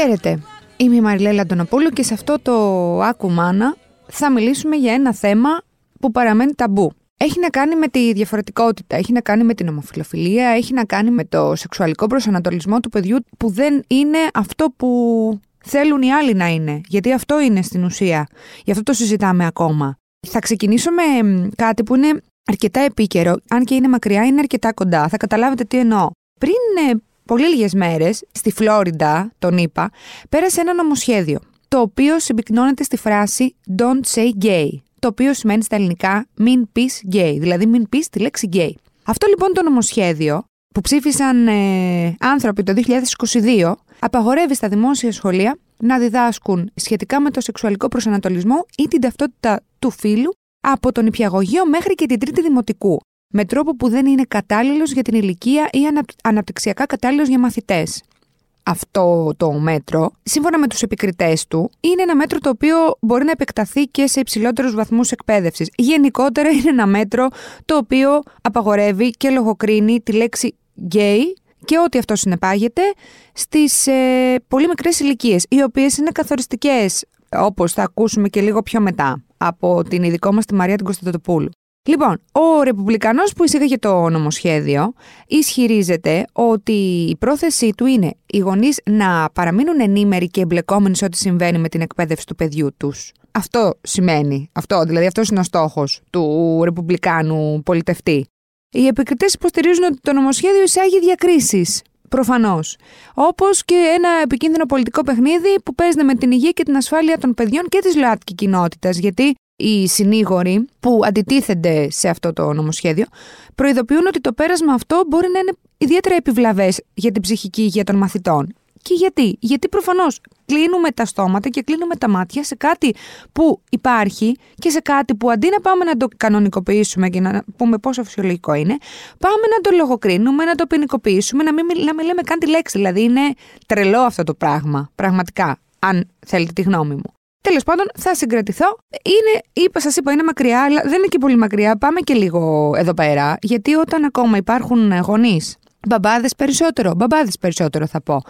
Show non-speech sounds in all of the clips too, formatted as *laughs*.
Χαίρετε, είμαι η Μαριλέλα Αντωνοπούλου και σε αυτό το Άκου Μάνα θα μιλήσουμε για ένα θέμα που παραμένει ταμπού. Έχει να κάνει με τη διαφορετικότητα, έχει να κάνει με την ομοφιλοφιλία, έχει να κάνει με το σεξουαλικό προσανατολισμό του παιδιού που δεν είναι αυτό που θέλουν οι άλλοι να είναι. Γιατί αυτό είναι στην ουσία. Γι' αυτό το συζητάμε ακόμα. Θα ξεκινήσω με κάτι που είναι αρκετά επίκαιρο, αν και είναι μακριά, είναι αρκετά κοντά. Θα καταλάβετε τι εννοώ. Πριν ε, πολύ λίγες μέρες, στη Φλόριντα, τον είπα, πέρασε ένα νομοσχέδιο, το οποίο συμπυκνώνεται στη φράση Don't say gay, το οποίο σημαίνει στα ελληνικά μην πεις gay, δηλαδή μην πεις τη λέξη gay. Αυτό λοιπόν το νομοσχέδιο που ψήφισαν ε, άνθρωποι το 2022 απαγορεύει στα δημόσια σχολεία να διδάσκουν σχετικά με το σεξουαλικό προσανατολισμό ή την ταυτότητα του φίλου από τον υπηαγωγείο μέχρι και την τρίτη δημοτικού, με τρόπο που δεν είναι κατάλληλος για την ηλικία ή αναπτυξιακά κατάλληλος για μαθητές. Αυτό το μέτρο, σύμφωνα με τους επικριτές του, είναι ένα μέτρο το οποίο μπορεί να επεκταθεί και σε υψηλότερους βαθμούς εκπαίδευσης. Γενικότερα είναι ένα μέτρο το οποίο απαγορεύει και λογοκρίνει τη λέξη gay και ό,τι αυτό συνεπάγεται στις ε, πολύ μικρές ηλικίες, οι οποίες είναι καθοριστικές, όπως θα ακούσουμε και λίγο πιο μετά από την ειδικό μας τη Μαρία την Κωνσταντοπούλου. Λοιπόν, ο Ρεπουμπλικανός που εισήγαγε το νομοσχέδιο ισχυρίζεται ότι η πρόθεσή του είναι οι γονείς να παραμείνουν ενήμεροι και εμπλεκόμενοι σε ό,τι συμβαίνει με την εκπαίδευση του παιδιού τους. Αυτό σημαίνει. Αυτό, δηλαδή αυτός είναι ο στόχος του Ρεπουμπλικάνου πολιτευτή. Οι επικριτές υποστηρίζουν ότι το νομοσχέδιο εισάγει διακρίσεις. Προφανώς. Όπως και ένα επικίνδυνο πολιτικό παιχνίδι που παίζεται με την υγεία και την ασφάλεια των παιδιών και της ΛΟΑΤΚΙ κοινότητας. Γιατί οι συνήγοροι που αντιτίθενται σε αυτό το νομοσχέδιο προειδοποιούν ότι το πέρασμα αυτό μπορεί να είναι ιδιαίτερα επιβλαβές για την ψυχική υγεία των μαθητών. Και γιατί, γιατί προφανώς κλείνουμε τα στόματα και κλείνουμε τα μάτια σε κάτι που υπάρχει και σε κάτι που αντί να πάμε να το κανονικοποιήσουμε και να πούμε πόσο φυσιολογικό είναι, πάμε να το λογοκρίνουμε, να το ποινικοποιήσουμε, να μην, να μην λέμε καν τη λέξη. Δηλαδή είναι τρελό αυτό το πράγμα, πραγματικά, αν θέλετε τη γνώμη μου. Τέλος πάντων, θα συγκρατηθώ. Είναι, είπα, σας είπα, είναι μακριά, αλλά δεν είναι και πολύ μακριά. Πάμε και λίγο εδώ πέρα. Γιατί όταν ακόμα υπάρχουν γονείς Μπαμπάδες περισσότερο, μπαμπάδες περισσότερο θα πω.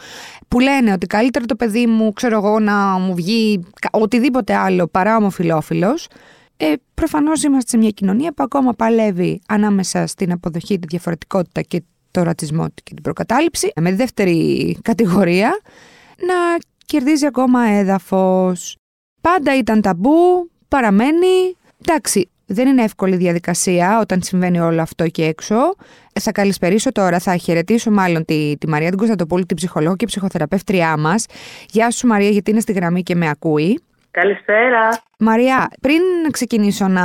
Που λένε ότι καλύτερο το παιδί μου, ξέρω εγώ, να μου βγει οτιδήποτε άλλο παρά ομοφυλόφιλο. Ε, Προφανώς είμαστε σε μια κοινωνία που ακόμα παλεύει ανάμεσα στην αποδοχή, τη διαφορετικότητα και το ρατσισμό και την προκατάληψη. Με δεύτερη κατηγορία να κερδίζει ακόμα έδαφος. Πάντα ήταν ταμπού, παραμένει. Εντάξει, δεν είναι εύκολη διαδικασία όταν συμβαίνει όλο αυτό και έξω. Θα καλησπερίσω τώρα, θα χαιρετήσω μάλλον τη, τη Μαρία την Κωνσταντοπούλη, την ψυχολόγο και ψυχοθεραπεύτριά μας. Γεια σου Μαρία, γιατί είναι στη γραμμή και με ακούει. Καλησπέρα. Μαρία, πριν ξεκινήσω να.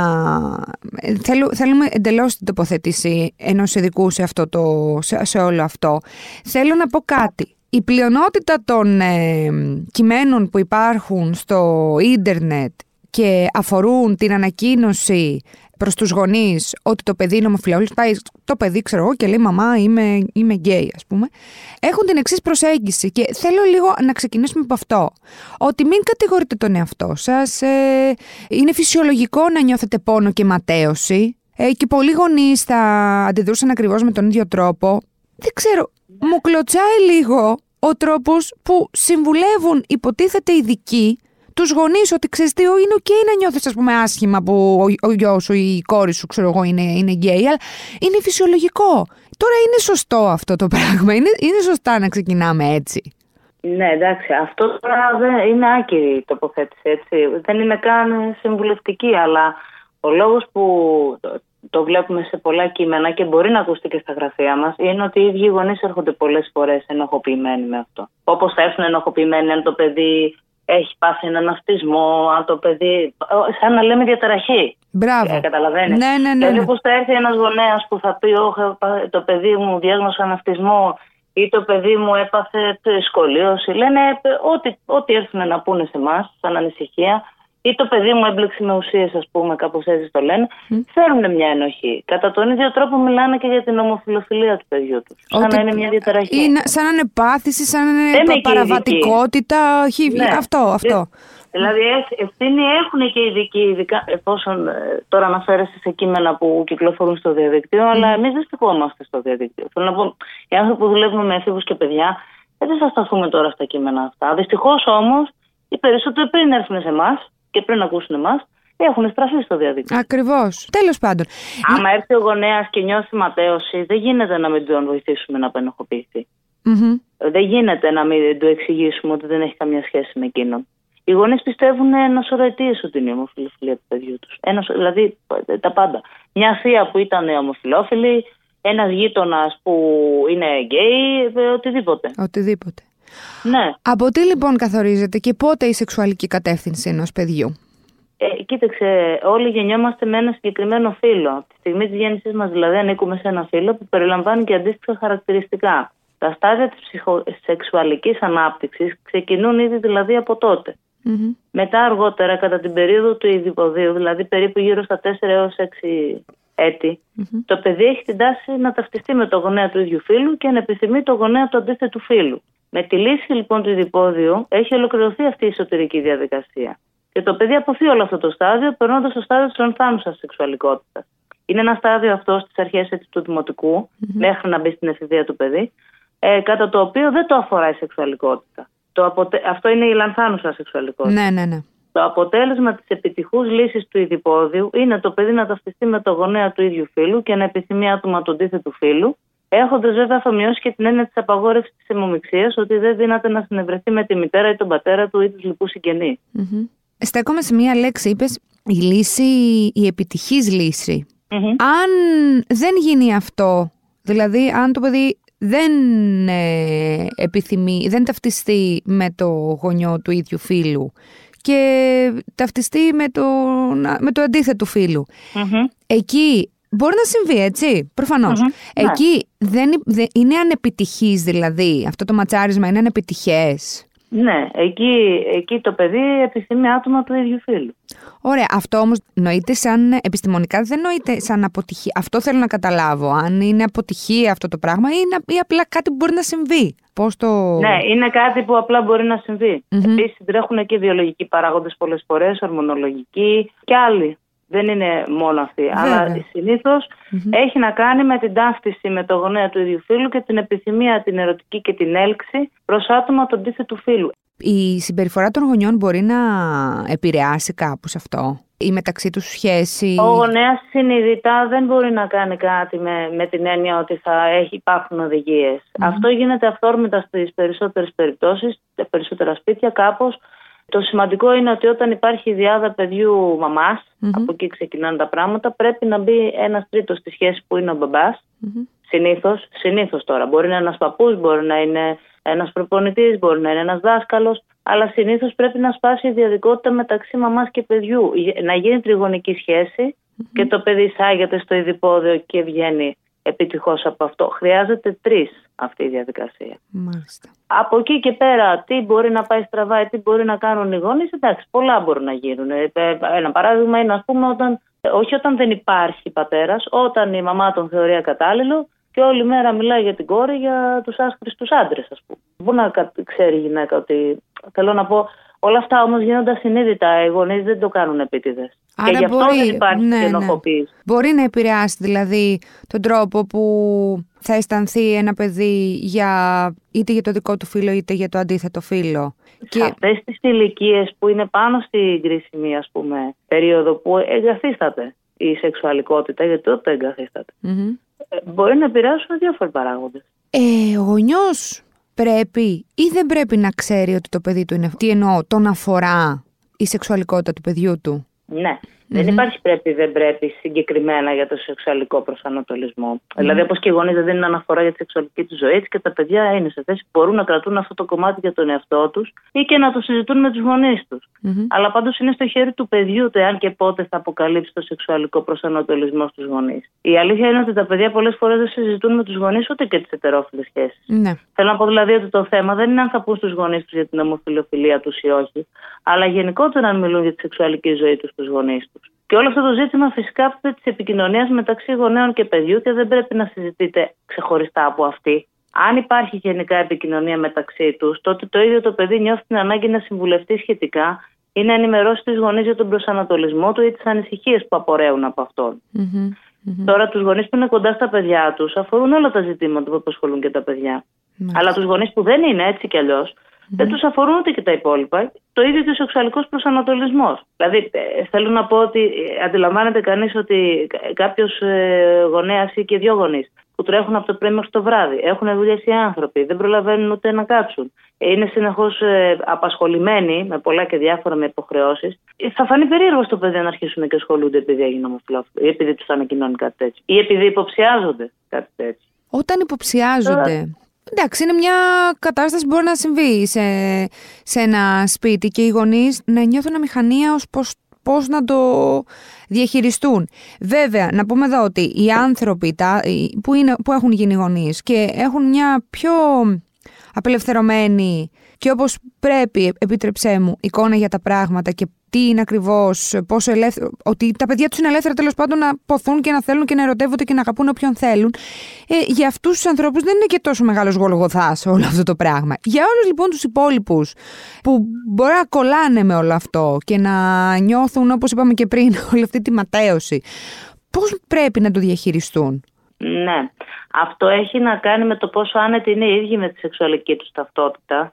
Θέλ, θέλουμε εντελώς την τοποθέτηση ενός ειδικού σε, αυτό το, σε, σε όλο αυτό. Θέλω να πω κάτι. Η πλειονότητα των ε, κειμένων που υπάρχουν στο ίντερνετ και αφορούν την ανακοίνωση προς τους γονείς ότι το παιδί είναι ομοφυλόφιλος, πάει το παιδί, ξέρω εγώ, και λέει Μαμά, είμαι, είμαι γκέι, ας πούμε. Έχουν την εξής προσέγγιση και θέλω λίγο να ξεκινήσουμε από αυτό. Ότι μην κατηγορείτε τον εαυτό σας. Ε, είναι φυσιολογικό να νιώθετε πόνο και ματέωση. Ε, και πολλοί γονείς θα αντιδρούσαν ακριβώς με τον ίδιο τρόπο. Δεν ξέρω, μου κλωτσάει λίγο ο τρόπος που συμβουλεύουν υποτίθεται ειδικοί τους γονείς ότι ξέρεις τι, είναι OK να νιώθεις, ας πούμε, άσχημα που ο, ο γιος σου ή η κόρη σου, ξέρω εγώ, είναι, είναι γκέι, αλλά είναι φυσιολογικό. Τώρα είναι σωστό αυτό το πράγμα. Είναι, είναι σωστά να ξεκινάμε έτσι. Ναι, εντάξει. Αυτό τώρα δεν είναι άκυρη η τοποθέτηση. Έτσι. Δεν είναι καν συμβουλευτική, αλλά ο λόγος που το βλέπουμε σε πολλά κείμενα και μπορεί να ακούστε και στα γραφεία μας, είναι ότι οι ίδιοι γονείς έρχονται πολλές φορές ενοχοποιημένοι με αυτό. Όπως θα έρθουν ενοχοποιημένοι αν το παιδί έχει πάθει έναν αυτισμό, αν το παιδί. σαν να λέμε διαταραχή. Μπράβο. Ε, Καταλαβαίνεις. Ναι, ναι, ναι. Δηλαδή, πώ θα έρθει ένας γονέας που θα πει: Όχι, το παιδί μου διάγνωσε αυτισμό ή το παιδί μου έπαθε σκολίωση. Λένε ό,τι, ό,τι έρθουν να πούνε σε εμάς, σαν ανησυχία, ή το παιδί μου έμπλεξε με ουσίες, ας πούμε, κάπως έτσι το λένε, mm. φέρουν μια ενοχή. Κατά τον ίδιο τρόπο μιλάνε και για την ομοφιλοφιλία του παιδιού τους. Σαν να είναι μια διαταραχή. Είναι, σαν να είναι πάθηση, σαν να είναι παραβατικότητα. Όχι, ναι. Αυτό, αυτό. Δηλαδή, ευθύνη έχουν και οι ειδικοί, ειδικά εφόσον ε, τώρα αναφέρεστε σε κείμενα που κυκλοφορούν στο διαδικτύο, mm. αλλά εμείς δεν στεκόμαστε στο διαδικτύο. Θέλω να πω, οι άνθρωποι που δουλεύουν με έφηβους και παιδιά Ε, δεν θα σταθούμε τώρα στα κείμενα αυτά. Δυστυχώς όμως οι περισσότεροι πριν έρθουν σε εμάς και πριν ακούσουν εμάς, έχουν στραφεί στο διαδίκτυο. Ακριβώς. Τέλος πάντων. Άμα έρθει ο γονέας και νιώθει ματέωση, δεν γίνεται να μην τον βοηθήσουμε να απενοχοποιηθεί. Μμμ. Δεν γίνεται να μην του εξηγήσουμε ότι δεν έχει καμία σχέση με εκείνον. Οι γονείς πιστεύουν ένα σωρό αιτίες ότι είναι η ομοφιλοφιλία του παιδιού τους. Δηλαδή τα πάντα. Μια θεία που ήταν ομοφιλόφιλη, ένας γείτονας που είναι γκέι, ε, οτιδήποτε. Οτιδήποτε. Ναι. Από τι λοιπόν καθορίζεται και πότε η σεξουαλική κατεύθυνση ενός παιδιού; Ε, κοίταξε, όλοι γεννιόμαστε με ένα συγκεκριμένο φύλλο. Από τη στιγμή της γέννησής μας, δηλαδή, ανήκουμε σε ένα φύλλο που περιλαμβάνει και αντίστοιχα χαρακτηριστικά. Τα στάδια της σεξουαλικής ανάπτυξης ξεκινούν ήδη δηλαδή από τότε. Μμμ. Μετά αργότερα, κατά την περίοδο του ειδηποδίου, δηλαδή περίπου γύρω στα 4 έως 6 ετη το παιδί έχει την τάση να ταυτιστεί με το γονέα του ίδιου φύλου και να επιθυμεί το γονέα του αντίθετου φύλου. Με τη λύση λοιπόν του ειδηπόδιου έχει ολοκληρωθεί αυτή η εσωτερική διαδικασία. Και το παιδί αποφύγει όλο αυτό το στάδιο, περνώντας στο στάδιο της ενθάνουσα σεξουαλικότητας. Είναι ένα στάδιο αυτό στις αρχές του δημοτικου μέχρι να μπει στην εφηβεία του παιδί, ε, κατά το οποίο δεν το αφορά η σεξουαλικότητα. Το αποτε... Αυτό είναι η λανθάνουσα σεξουαλικότητα. Ναι, ναι, ναι. Το αποτέλεσμα της επιτυχούς λύσης του ειδηπόδιου είναι το παιδί να ταυτιστεί με το γονέα του ίδιου φύλου και να επιθυμεί άτομα του αντίθετου φύλου, έχοντας βέβαια αφομοιώσει και την έννοια της απαγόρευσης της αιμομηξία, ότι δεν δύναται να συνευρεθεί με τη μητέρα ή τον πατέρα του ή τους λοιπούς συγγενείς. Μμμ. Στέκομαι σε μία λέξη, είπες η λύση, η επιτυχής λύση. Αν δεν γίνει αυτό, δηλαδή αν το παιδί δεν ε, επιθυμεί, δεν ταυτιστεί με το γονιό του ίδιου φίλου και ταυτιστεί με το, με το αντίθετο φίλου. Εκεί μπορεί να συμβεί, έτσι, προφανώς. Εκεί δεν, δεν- είναι ανεπιτυχής δηλαδή, αυτό το ματσάρισμα είναι ανεπιτυχές. Ναι, εκεί, εκεί το παιδί επιθυμεί άτομα του ίδιου φύλου. Ωραία, αυτό όμως νοείται σαν επιστημονικά, δεν νοείται σαν αποτυχία. Αυτό θέλω να καταλάβω. Αν είναι αποτυχία αυτό το πράγμα ή, είναι, ή απλά κάτι που μπορεί να συμβεί. Πώς το... Ναι, είναι κάτι που απλά μπορεί να συμβεί. Επίσης, τρέχουν και βιολογικοί παράγοντες πολλές φορές, ορμονολογικοί και άλλοι. Δεν είναι μόνο αυτοί. Αλλά συνήθως έχει να κάνει με την ταύτιση με το γονέα του ίδιου φύλου και την επιθυμία, την ερωτική και την έλξη προς άτομα του αντίθετου φύλου. Η συμπεριφορά των γονιών μπορεί να επηρεάσει κάπου σε αυτό; Η μεταξύ τους σχέση; Ο γονέας συνειδητά δεν μπορεί να κάνει κάτι με, με την έννοια ότι θα έχει, υπάρχουν οδηγίες. Αυτό γίνεται αυθόρμητα στις περισσότερες περιπτώσεις, τα περισσότερα σπίτια κάπως. Το σημαντικό είναι ότι όταν υπάρχει η διάδα παιδιού μαμάς, από εκεί ξεκινάνε τα πράγματα, πρέπει να μπει ένας τρίτος στη σχέση που είναι ο μπαμπάς. Συνήθως, συνήθως τώρα. Μπορεί να είναι ένας παππούς, μπορεί να είναι ένας προπονητής, μπορεί να είναι ένας δάσκαλος, αλλά συνήθως πρέπει να σπάσει η διαδικότητα μεταξύ μαμάς και παιδιού. Να γίνει τριγωνική σχέση και το παιδί εισάγεται στο ειδηπόδιο και βγαίνει επιτυχώς από αυτό. Χρειάζεται τρεις αυτή η διαδικασία. Μάλιστα. Από εκεί και πέρα, τι μπορεί να πάει στραβά ή τι μπορεί να κάνουν οι γονείς, εντάξει, πολλά μπορούν να γίνουν. Ε, ε, Ένα παράδειγμα είναι, ας πούμε, όταν, όχι όταν δεν υπάρχει πατέρας, όταν η μαμά τον θεωρεί ακατάλληλο και όλη μέρα μιλάει για την κόρη για τους άσχριστους άντρες, ας πούμε. Πού να κα- ξέρει η γυναίκα ότι, θέλω να πω, όλα αυτά όμως γίνονται συνείδητα, οι γονείς δεν το κάνουν επίτηδες. και Άρα γι' αυτό μπορεί- δεν υπάρχει ναι, ναι. στενοχοποίηση. Μπορεί να επηρεάσει δηλαδή τον τρόπο που θα αισθανθεί ένα παιδί για, είτε για το δικό του φίλο είτε για το αντίθετο φίλο. Σε αυτές τις ηλικίες που είναι πάνω στην κρίσιμη ας πούμε, περίοδο που εγκαθίσταται η σεξουαλικότητα, γιατί τότε εγκαθίσταται, Μμμ. ε, μπορεί να επηρεάσουν διάφοροι παράγοντες. Ε, ο γονιός πρέπει ή δεν πρέπει να ξέρει ότι το παιδί του είναι... Τι εννοώ, τον αφορά η σεξουαλικότητα του παιδιού του; Ναι. Δεν υπάρχει πρέπει δεν πρέπει συγκεκριμένα για το σεξουαλικό προσανατολισμό. Δηλαδή, όπως και οι γονείς δεν δίνουν αναφορά για τη σεξουαλική τους ζωή, έτσι και τα παιδιά είναι σε θέση που μπορούν να κρατούν αυτό το κομμάτι για τον εαυτό τους ή και να το συζητούν με τους γονείς τους. Αλλά πάντως είναι στο χέρι του παιδιού το εάν και πότε θα αποκαλύψει το σεξουαλικό προσανατολισμό στους γονείς. Η αλήθεια είναι ότι τα παιδιά πολλές φορές δεν συζητούν με τους γονείς ούτε και τις ετερόφιλες σχέσεις. Ναι. Θέλω να πω δηλαδή ότι το θέμα δεν είναι αν θα πούν στους γονείς τους για την ομοφιλοφιλία τους ή όχι, αλλά γενικότερα αν μιλούν για τη σεξουαλική ζωή τους στους γονείς τους. Και όλο αυτό το ζήτημα φυσικά άπτεται της επικοινωνίας μεταξύ γονέων και παιδιού και δεν πρέπει να συζητείτε ξεχωριστά από αυτή. Αν υπάρχει γενικά επικοινωνία μεταξύ τους, τότε το ίδιο το παιδί νιώθει την ανάγκη να συμβουλευτεί σχετικά ή να ενημερώσει τους γονείς για τον προσανατολισμό του ή τις ανησυχίες που απορρέουν από αυτόν. Μμμ. Τώρα, τους γονείς που είναι κοντά στα παιδιά τους αφορούν όλα τα ζητήματα που απασχολούν και τα παιδιά. Αλλά τους γονείς που δεν είναι έτσι κι αλλιώς, δεν τους αφορούν ούτε και τα υπόλοιπα. Το ίδιο και ο σεξουαλικός προσανατολισμός. Δηλαδή, ε, θέλω να πω ότι ε, αντιλαμβάνεται κανείς ότι κάποιος ε, γονέας ή και δύο γονείς που τρέχουν από το πρωί μέχρι το βράδυ, έχουν δουλειές οι άνθρωποι, δεν προλαβαίνουν ούτε να κάτσουν, είναι συνεχώς απασχολημένοι με πολλά και διάφορα με υποχρεώσεις, θα φανεί περίεργο στο παιδί να αρχίσουν και ασχολούνται επειδή έγινε ομοφυλόφιλο ή επειδή τους ανακοινώνει κάτι τέτοιο ή επειδή υποψιάζονται κάτι τέτοιο. Όταν υποψιάζονται. Εντάξει, είναι μια κατάσταση που μπορεί να συμβεί σε, σε ένα σπίτι και οι γονείς να νιώθουν αμηχανία ως πώ πώς να το διαχειριστούν. Βέβαια, να πούμε εδώ ότι οι άνθρωποι τα, που, είναι, που έχουν γίνει γονείς και έχουν μια πιο απελευθερωμένη και όπως πρέπει, επίτρεψέ μου, εικόνα για τα πράγματα και τι είναι ακριβώς, πόσο ελεύθερο. Ότι τα παιδιά τους είναι ελεύθερα τέλος πάντων να ποθούν και να θέλουν και να ερωτεύονται και να αγαπούν όποιον θέλουν. Ε, για αυτούς τους ανθρώπους δεν είναι και τόσο μεγάλος γολογοθάς όλο αυτό το πράγμα. Για όλους λοιπόν τους υπόλοιπους που μπορεί να κολλάνε με όλο αυτό και να νιώθουν, όπως είπαμε και πριν, *laughs* όλη αυτή τη ματέωση, πώς πρέπει να το διαχειριστούν; Ναι. Αυτό έχει να κάνει με το πόσο άνετοι είναι οι ίδιοι με τη σεξουαλική τους ταυτοτητα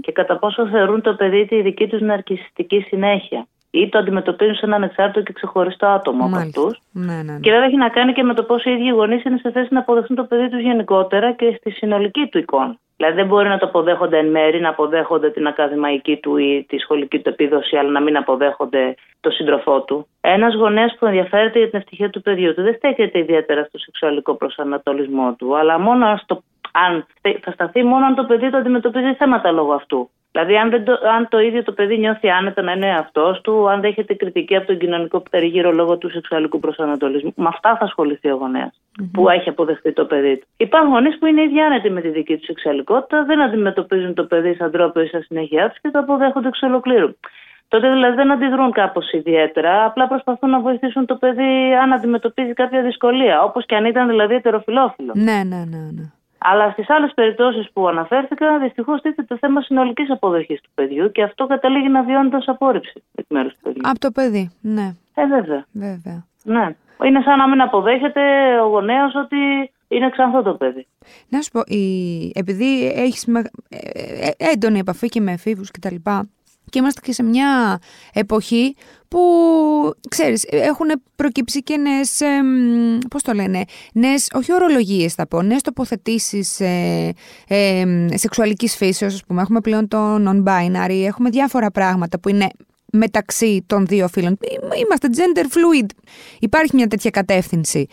και κατά πόσο θεωρούν το παιδί τη δική τους ναρκιστική συνέχεια ή το αντιμετωπίζουν σε ένα ανεξάρτητο και ξεχωριστό άτομο από αυτούς. Ναι, ναι, ναι. Και βέβαια έχει να κάνει και με το πόσο οι ίδιοι γονείς είναι σε θέση να αποδεχθούν το παιδί τους γενικότερα και στη συνολική του εικόνα. Δηλαδή δεν μπορεί να το αποδέχονται εν μέρη, να αποδέχονται την ακαδημαϊκή του ή τη σχολική του επίδοση, αλλά να μην αποδέχονται το σύντροφό του. Ένας γονέας που ενδιαφέρεται για την ευτυχία του παιδιού του δεν στέκεται ιδιαίτερα στο σεξουαλικό προσανατολισμό του, αλλά μόνο στο, αν θα σταθεί μόνο αν το παιδί του αντιμετωπίζει θέματα λόγω αυτού. Δηλαδή, αν, δεν το, αν το ίδιο το παιδί νιώθει άνετα να είναι εαυτός του, αν δέχεται κριτική από τον κοινωνικό περιγύρο λόγω του σεξουαλικού προσανατολισμού, με αυτά θα ασχοληθεί ο γονεα που έχει αποδεχτεί το παιδί του. Υπάρχουν γονείς που είναι ήδη άνετοι με τη δική τους σεξουαλικότητα, δεν αντιμετωπίζουν το παιδί σαν τρόπο ή σαν συνέχεια τους και το αποδέχονται εξ ολοκλήρου. Τότε δηλαδή δεν αντιδρούν κάπως ιδιαίτερα, απλά προσπαθούν να βοηθήσουν το παιδί αν αντιμετωπίζει κάποια δυσκολία, όπως και αν ήταν δηλαδή ετεροφιλόφιλο. Ναι, ναι, ναι. ναι. Αλλά στις άλλες περιπτώσεις που αναφέρθηκα, δυστυχώς τίθεται το θέμα συνολικής αποδοχής του παιδιού και αυτό καταλήγει να βιώνεται ως απόρριψη εκ μέρους του παιδιού. Από το παιδί, ναι. Ε, βέβαια. βέβαια. Ναι. Είναι σαν να μην αποδέχεται ο γονέας ότι είναι ξανθό το παιδί. Να σου πω, η... επειδή έχεις με... Ε, ε, έντονη επαφή και με εφήβους κτλ. Και είμαστε και σε μια εποχή που, ξέρεις, έχουν προκύψει και νέες, ε, πώς το λένε, νέες, όχι ορολογίες θα πω, νέες τοποθετήσεις ε, ε, σεξουαλικής φύσεως, ας πούμε. Έχουμε πλέον το non-binary, έχουμε διάφορα πράγματα που είναι μεταξύ των δύο φίλων. Είμαστε gender fluid. Υπάρχει μια τέτοια κατεύθυνση.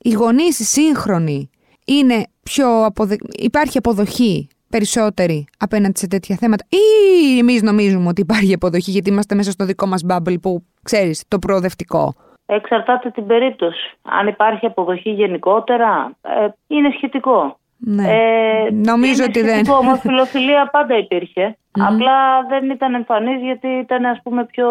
Οι γονείς σύγχρονοι είναι πιο αποδε... υπάρχει αποδοχή περισσότεροι απέναντι σε τέτοια θέματα, ή εμείς νομίζουμε ότι υπάρχει αποδοχή γιατί είμαστε μέσα στο δικό μας bubble που ξέρεις, το προοδευτικό. Εξαρτάται την περίπτωση. Αν υπάρχει αποδοχή γενικότερα, ε, είναι σχετικό. Ναι. Ε, Νομίζω ότι δεν. Όμως φιλοφιλία πάντα υπήρχε. Απλά δεν ήταν εμφανής γιατί ήταν ας πούμε πιο.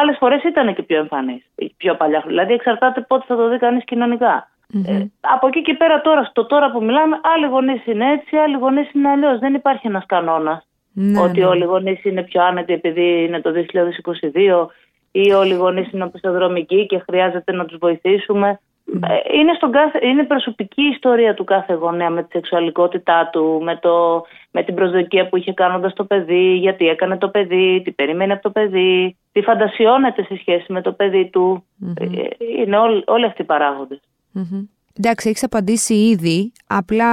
Άλλες φορές ήταν και πιο εμφανής. Πιο παλιά. Δηλαδή εξαρτάται πότε θα το δει κανείς κοινωνικά. Ε, από εκεί και πέρα τώρα, στο τώρα που μιλάμε, άλλοι γονείς είναι έτσι, άλλοι γονείς είναι αλλιώς. Δεν υπάρχει ένας κανόνας. Ναι, ότι ναι. όλοι οι γονείς είναι πιο άνετοι επειδή είναι το 2022 ή όλοι οι γονείς είναι οπισθοδρομικοί και χρειάζεται να τους βοηθήσουμε. Ε, είναι, στον κάθε, είναι προσωπική ιστορία του κάθε γονέα με τη σεξουαλικότητά του, με, το, με την προσδοκία που είχε κάνοντας το παιδί, γιατί έκανε το παιδί, τι περιμένει από το παιδί, τι φαντασιώνεται σε σχέση με το παιδί του. Ε, είναι όλοι, όλοι αυτοί οι παράγοντες. Mm-hmm. Εντάξει, έχεις απαντήσει ήδη. Απλά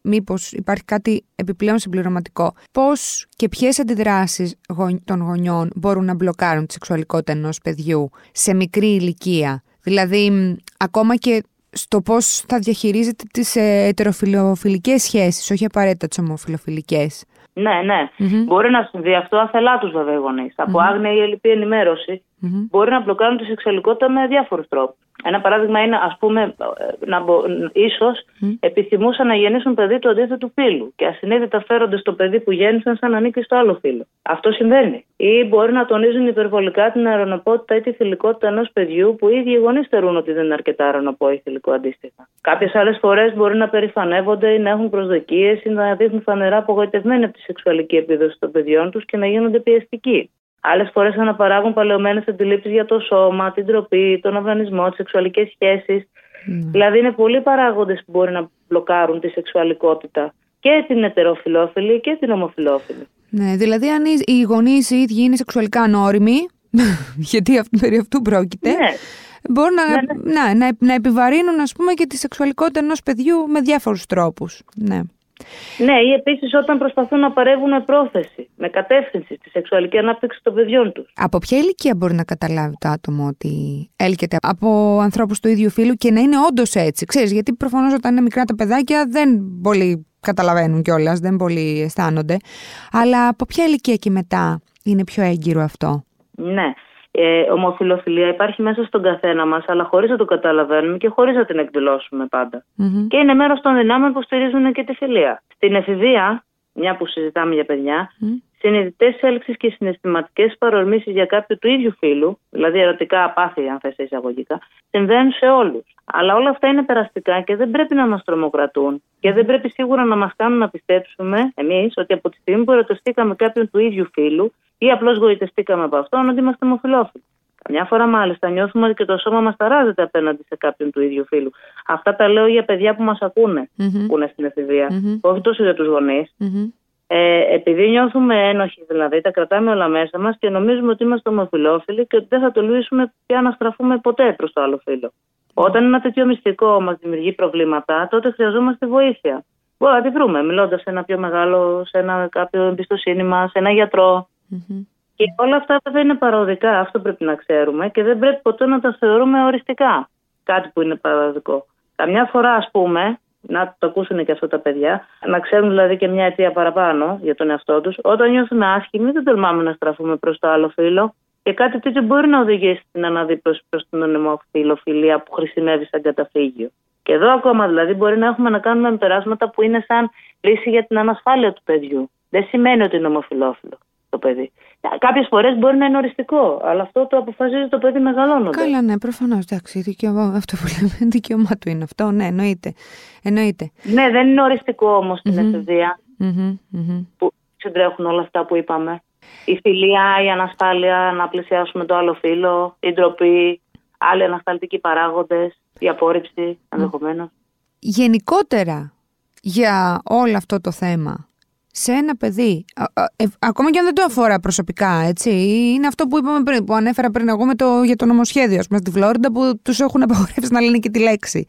μήπως υπάρχει κάτι επιπλέον συμπληρωματικό. Πώς και ποιες αντιδράσεις των γονιών μπορούν να μπλοκάρουν τη σεξουαλικότητα ενός παιδιού σε μικρή ηλικία; Δηλαδή, ακόμα και στο πώς θα διαχειρίζεται τις ε, ετεροφιλοφιλικές σχέσεις, όχι απαραίτητα τις ομοφιλοφιλικές. Ναι, ναι. Μπορεί να συμβεί αυτό αθελά τους βέβαια οι γονείς. Από άγνοια ή ελληπή ενημέρωση μπορεί να μπλοκάρουν τη σεξουαλικότητα με διάφορους τρόπους. Ένα παράδειγμα είναι, ας πούμε, να μπο... ίσως επιθυμούσαν να γεννήσουν παιδί του αντίθετου φίλου και ασυνείδητα φέρονται στο παιδί που γέννησαν σαν να ανήκει στο άλλο φίλο. Αυτό συμβαίνει. Ή μπορεί να τονίζουν υπερβολικά την αερονοπότητα ή τη θηλυκότητα ενός παιδιού που οι ίδιοι γονείς θεωρούν ότι δεν είναι αρκετά αερονοπό ή θηλυκό αντίστοιχα. Κάποιες άλλες φορές μπορεί να περηφανεύονται ή να έχουν προσδοκίες ή να δείχνουν φανερά απογοητευμένοι από τη σεξουαλική επίδοση των παιδιών τους και να γίνονται πιεστικοί. Άλλες φορές αναπαράγουν παλαιωμένες αντιλήψεις για το σώμα, την τροπή, τον αυνανισμό, τις σεξουαλικές σχέσεις. Mm. Δηλαδή, είναι πολλοί παράγοντες που μπορεί να μπλοκάρουν τη σεξουαλικότητα και την ετεροφιλόφιλη και την ομοφιλόφιλη. Ναι, δηλαδή αν οι γονείς οι ίδιοι είναι σεξουαλικά ανώριμοι, *laughs* γιατί περί αυτού πρόκειται, ναι. μπορούν να, ναι, ναι. Να, να, να, επιβαρύνουν ας πούμε και τη σεξουαλικότητα ενός παιδιού με διάφορους τρόπους. Ναι. Ναι, ή επίσης όταν προσπαθούν να παρεύουν με πρόθεση, με κατεύθυνση στη σεξουαλική ανάπτυξη των παιδιών τους. Από ποια ηλικία μπορεί να καταλάβει το άτομο ότι έλκεται από ανθρώπους του ίδιου φίλου και να είναι όντως έτσι; Ξέρεις, γιατί προφανώς όταν είναι μικρά τα παιδάκια δεν πολύ καταλαβαίνουν κιόλας, δεν πολύ αισθάνονται. Αλλά από ποια ηλικία και μετά είναι πιο έγκυρο αυτό; Ναι ε, ομοφιλοφιλία υπάρχει μέσα στον καθένα μας, αλλά χωρίς να το καταλαβαίνουμε και χωρίς να την εκδηλώσουμε Και είναι μέρος των δυνάμεων που στηρίζουν και τη φιλία. Στην εφηβεία, μια που συζητάμε για παιδιά, mm. συνειδητές έλξεις και συναισθηματικές παρορμήσεις για κάποιο του ίδιου φίλου, δηλαδή ερωτικά απάθεια, αν θες εισαγωγικά, συμβαίνουν σε όλους. Αλλά όλα αυτά είναι περαστικά και δεν πρέπει να μας τρομοκρατούν και δεν πρέπει σίγουρα να μας κάνουν να πιστέψουμε εμείς ότι από τη στιγμή που ερωτηθήκαμε κάποιον του ίδιου φίλου ή απλώς γοητευτήκαμε από αυτόν ότι είμαστε ομοφυλόφιλοι. Καμιά φορά μάλιστα νιώθουμε ότι και το σώμα μας ταράζεται απέναντι σε κάποιον του ίδιου φίλου. Αυτά τα λέω για παιδιά που μας ακούνε, mm-hmm. που είναι στην εφηβεία, mm-hmm. όχι τόσο για τους γονείς. Mm-hmm. Ε, επειδή νιώθουμε ένοχοι, δηλαδή τα κρατάμε όλα μέσα μας και νομίζουμε ότι είμαστε ομοφυλόφιλοι και ότι δεν θα τολμήσουμε πια να στραφούμε ποτέ προς το άλλο φίλο. Όταν ένα τέτοιο μυστικό μας δημιουργεί προβλήματα, τότε χρειαζόμαστε βοήθεια. Μπορούμε να τη βρούμε, μιλώντας σε ένα πιο μεγάλο, σε ένα κάποιο εμπιστοσύνη μας, σε ένα γιατρό. Mm-hmm. Και όλα αυτά δεν είναι παροδικά, αυτό πρέπει να ξέρουμε και δεν πρέπει ποτέ να τα θεωρούμε οριστικά. Κάτι που είναι παροδικό. Καμιά φορά, ας πούμε, να το ακούσουν και αυτά τα παιδιά, να ξέρουν δηλαδή και μια αιτία παραπάνω για τον εαυτό τους, όταν νιώθουν άσχημοι, δεν τολμάμε να στραφούμε προς το άλλο φύλλο. Και κάτι τέτοιο μπορεί να οδηγήσει στην αναδίπλωση προς την ονομοφιλοφιλία που χρησιμεύει σαν καταφύγιο. Και εδώ ακόμα δηλαδή μπορεί να έχουμε να κάνουμε περάσματα που είναι σαν λύση για την ανασφάλεια του παιδιού. Δεν σημαίνει ότι είναι ομοφιλόφιλο το παιδί. Κάποιες φορές μπορεί να είναι οριστικό, αλλά αυτό το αποφασίζει το παιδί μεγαλώνοντας. Καλά, ναι, προφανώς. Εντάξει, δικαιωμά, αυτό που λέμε, *laughs* δικαίωμά του είναι αυτό. Ναι, εννοείται. εννοείται. Ναι, δεν είναι οριστικό όμως στην mm-hmm. εφηβεία mm-hmm. που συντρέχουν όλα αυτά που είπαμε. Η φιλία, η ανασφάλεια, να πλησιάσουμε το άλλο φίλο, η ντροπή, άλλοι ανασταλτικοί παράγοντες, η απόρριψη ενδεχομένως. Γενικότερα για όλο αυτό το θέμα σε ένα παιδί, ε, ακόμα και αν δεν το αφορά προσωπικά, έτσι, είναι αυτό που είπαμε πριν, που ανέφερα πριν εγώ με το, για το νομοσχέδιο, ας πούμε, στη Φλόριντα, που τους έχουν *laughs* απαγορεύσει να λένε και τη λέξη.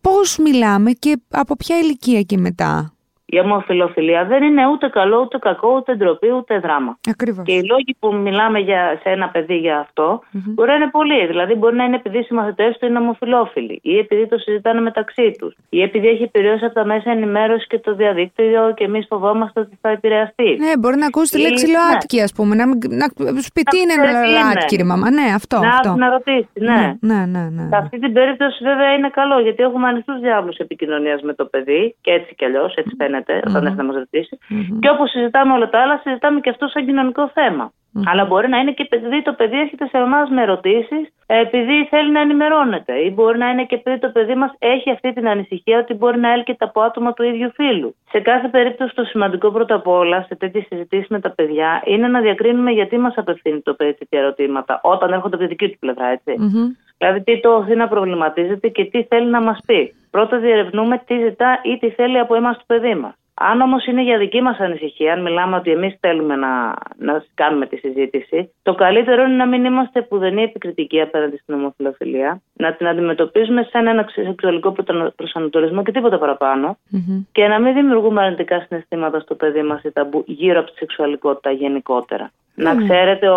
Πώς μιλάμε και από ποια ηλικία και μετά; Η ομοφιλοφιλία δεν είναι ούτε καλό, ούτε κακό, ούτε ντροπή, ούτε δράμα. Ακριβώς. Και οι λόγοι που μιλάμε για, σε ένα παιδί για αυτό mm-hmm. μπορεί να είναι πολλοί. Δηλαδή, μπορεί να είναι επειδή οι συμμαθητές του είναι ομοφιλόφιλοι, ή επειδή το συζητάνε μεταξύ τους, ή επειδή έχει επηρεώσει από τα μέσα ενημέρωσης και το διαδίκτυο και εμείς φοβόμαστε ότι θα επηρεαστεί. Ναι, μπορεί να ακούσει τη λέξη ΛΟΑΤΚΙ, ας πούμε. Να, να, σου πει τι είναι ένα ΛΟΑΤΚΙ, μαμά. Ναι, αυτό. Να, αυτό. να ρωτήσει, ναι. Ναι, ναι, ναι. Σε αυτή την περίπτωση, βέβαια, είναι καλό γιατί έχουμε ανοιχτούς διάβλους επικοινωνίας με το παιδί και έτσι κι αλλιώς, έτσι φαίνεται γίνεται όταν έρθει να μας ρωτήσει. Και όπως συζητάμε όλα τα άλλα, συζητάμε και αυτό σαν κοινωνικό θέμα. Αλλά μπορεί να είναι και επειδή το παιδί έρχεται σε εμάς με ερωτήσεις, επειδή θέλει να ενημερώνεται. Ή μπορεί να είναι και επειδή το παιδί μας έχει αυτή την ανησυχία ότι μπορεί να έλκεται από άτομα του ίδιου φίλου. Σε κάθε περίπτωση, το σημαντικό πρώτα απ' όλα σε τέτοιες συζητήσεις με τα παιδιά είναι να διακρίνουμε γιατί μας απευθύνει το παιδί τέτοια ερωτήματα, όταν έρχονται από τη δική του πλευρά, Δηλαδή, τι το οθεί να προβληματίζεται και τι θέλει να μας πει. Πρώτα διερευνούμε τι ζητά ή τι θέλει από εμάς το παιδί μας. Αν όμως είναι για δική μας ανησυχία, αν μιλάμε ότι εμείς θέλουμε να, να κάνουμε τη συζήτηση, το καλύτερο είναι να μην είμαστε πουδενή επικριτικοί απέναντι στην ομοφιλοφιλία, να την αντιμετωπίζουμε σαν ένα σεξουαλικό προσανατολισμό και τίποτα και να μην δημιουργούμε αρνητικά συναισθήματα στο παιδί μας ή ταμπού γύρω από τη σεξουαλικότητα γενικότερα. Να ξέρετε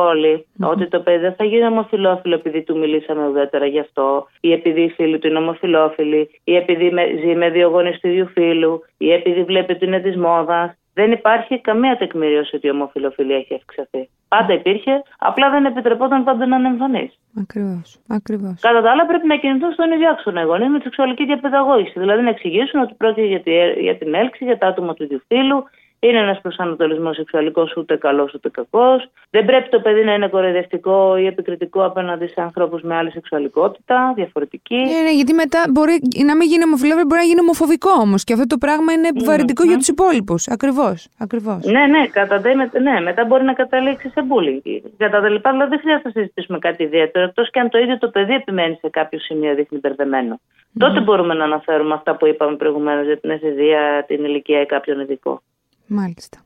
ότι το παιδί δεν θα γίνει ομοφιλόφιλο επειδή του μιλήσαμε ουδέτερα γι' αυτό, ή επειδή οι φίλοι του είναι ομοφιλόφιλοι, ή επειδή ζει με δύο γονείς του ίδιου φίλου, ή επειδή βλέπει ότι είναι της μόδας. Δεν υπάρχει καμία τεκμηρίωση ότι η ομοφιλοφιλία έχει αυξηθεί. Πάντα υπήρχε, απλά δεν επιτρεπόταν πάντα να είναι εμφανής. Ακριβώς. Ακριβώς. Κατά τα άλλα, πρέπει να κινηθούν στον ίδιο άξονα οι γονείς με τη σεξουαλική διαπαιδαγώγηση. Δηλαδή να εξηγήσουν ότι πρόκειται για την έλξη, για τα άτομα του ίδιου φίλου, Είναι ένας προσανατολισμός σεξουαλικός ούτε καλός ούτε κακός. Δεν πρέπει το παιδί να είναι κοροϊδευτικό ή επικριτικό απέναντι σε ανθρώπους με άλλη σεξουαλικότητα, διαφορετική. Ναι, ναι, γιατί μετά μπορεί να μην γίνει ομοφυλόφιλο, μπορεί να γίνει ομοφοβικό όμως. Και αυτό το πράγμα είναι επιβαρυντικό για τους υπόλοιπους. Ακριβώς. Ακριβώς. Ναι, ναι, κατά, ναι, μετά μπορεί να καταλήξει σε bullying. Κατά τα λοιπά, δηλαδή δεν χρειάζεται να συζητήσουμε κάτι ιδιαίτερο, εκτός και αν το ίδιο το παιδί επιμένει σε κάποιο σημείο δείχνει μπερδεμένο. Τότε μπορούμε να αναφέρουμε αυτά που είπαμε προηγουμένως για την εφηβεία, την ηλικία ή κάποιον ειδικό. Μάλιστα.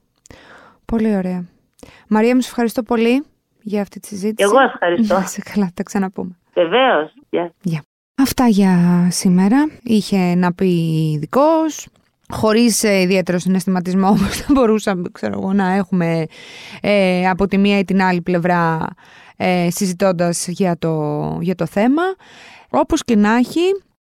Πολύ ωραία. Μαρία, μου ευχαριστώ πολύ για αυτή τη συζήτηση. Εγώ ευχαριστώ. Να σε καλά, τα ξαναπούμε. Βεβαίως. Yeah. Αυτά για σήμερα. Είχε να πει ειδικός. Χωρίς ε, ιδιαίτερο συναισθηματισμό όπως θα μπορούσαμε ξέρω εγώ, να έχουμε ε, από τη μία ή την άλλη πλευρά ε, συζητώντας για το, για το θέμα. Όπως και να έχει,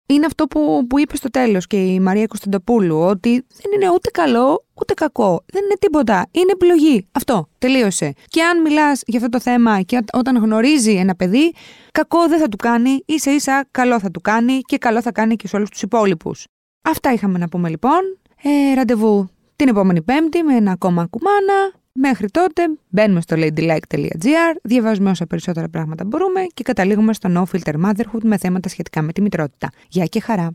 είναι αυτό που, που είπες στο τέλος και η Μαρία Κωνσταντοπούλου, ότι δεν είναι ούτε καλό ούτε κακό. Δεν είναι τίποτα. Είναι επιλογή. Αυτό. Τελείωσε. Και αν μιλάς για αυτό το θέμα και όταν γνωρίζει ένα παιδί, κακό δεν θα του κάνει, ίσα ίσα καλό θα του κάνει και καλό θα κάνει και σε όλους τους υπόλοιπους. Αυτά είχαμε να πούμε λοιπόν. Ε, ραντεβού την επόμενη Πέμπτη με ένα ακόμα κουμάνα. Μέχρι τότε μπαίνουμε στο ladylike.gr, διαβάζουμε όσα περισσότερα πράγματα μπορούμε και καταλήγουμε στο No Filter Motherhood με θέματα σχετικά με τη μητρότητα. Γεια και χαρά!